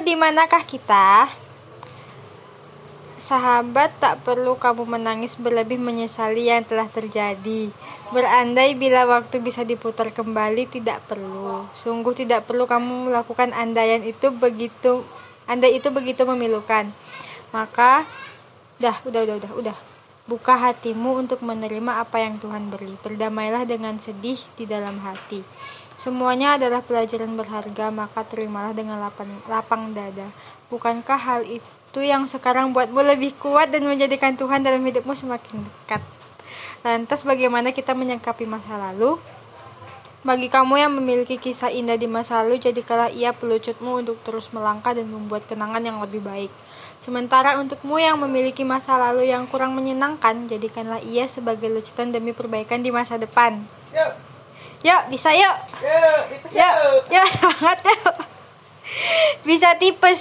Di manakah kita? Sahabat, tak perlu kamu menangis berlebih menyesali yang telah terjadi. Berandai bila waktu bisa diputar kembali tidak perlu. Sungguh tidak perlu kamu melakukan andaian itu begitu andai itu begitu memilukan. Maka dah, udah, udah, udah, udah. Buka hatimu untuk menerima apa yang Tuhan beri. Berdamailah dengan sedih di dalam hati. Semuanya adalah pelajaran berharga, maka terimalah dengan lapang, lapang dada. Bukankah hal itu yang sekarang buatmu lebih kuat dan menjadikan Tuhan dalam hidupmu semakin dekat. Lantas bagaimana kita menyangkapi masa lalu? Bagi kamu yang memiliki kisah indah di masa lalu, jadikanlah ia pelucutmu untuk terus melangkah dan membuat kenangan yang lebih baik. Sementara untukmu yang memiliki masa lalu yang kurang menyenangkan, jadikanlah ia sebagai lucutan demi perbaikan di masa depan. Yuk, Yuk, bisa yuk. yuk, tipes Yuk, yuk. yuk semangat yuk. Bisa tipes.